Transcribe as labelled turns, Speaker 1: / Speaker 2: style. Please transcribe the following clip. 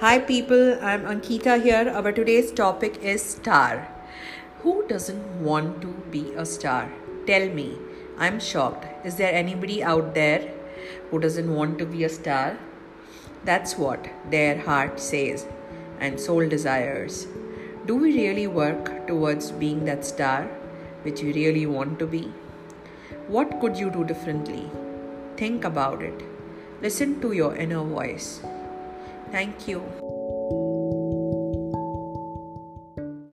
Speaker 1: Hi, people. I'm Ankita here. Our today's topic is star. Who doesn't want to be a star? Tell me. I'm shocked. Is there anybody out there who doesn't want to be a star? That's what their heart says and soul desires. Do we really work towards being that star which we really want to be? What could you do differently? Think about it. Listen to your inner voice. Thank you.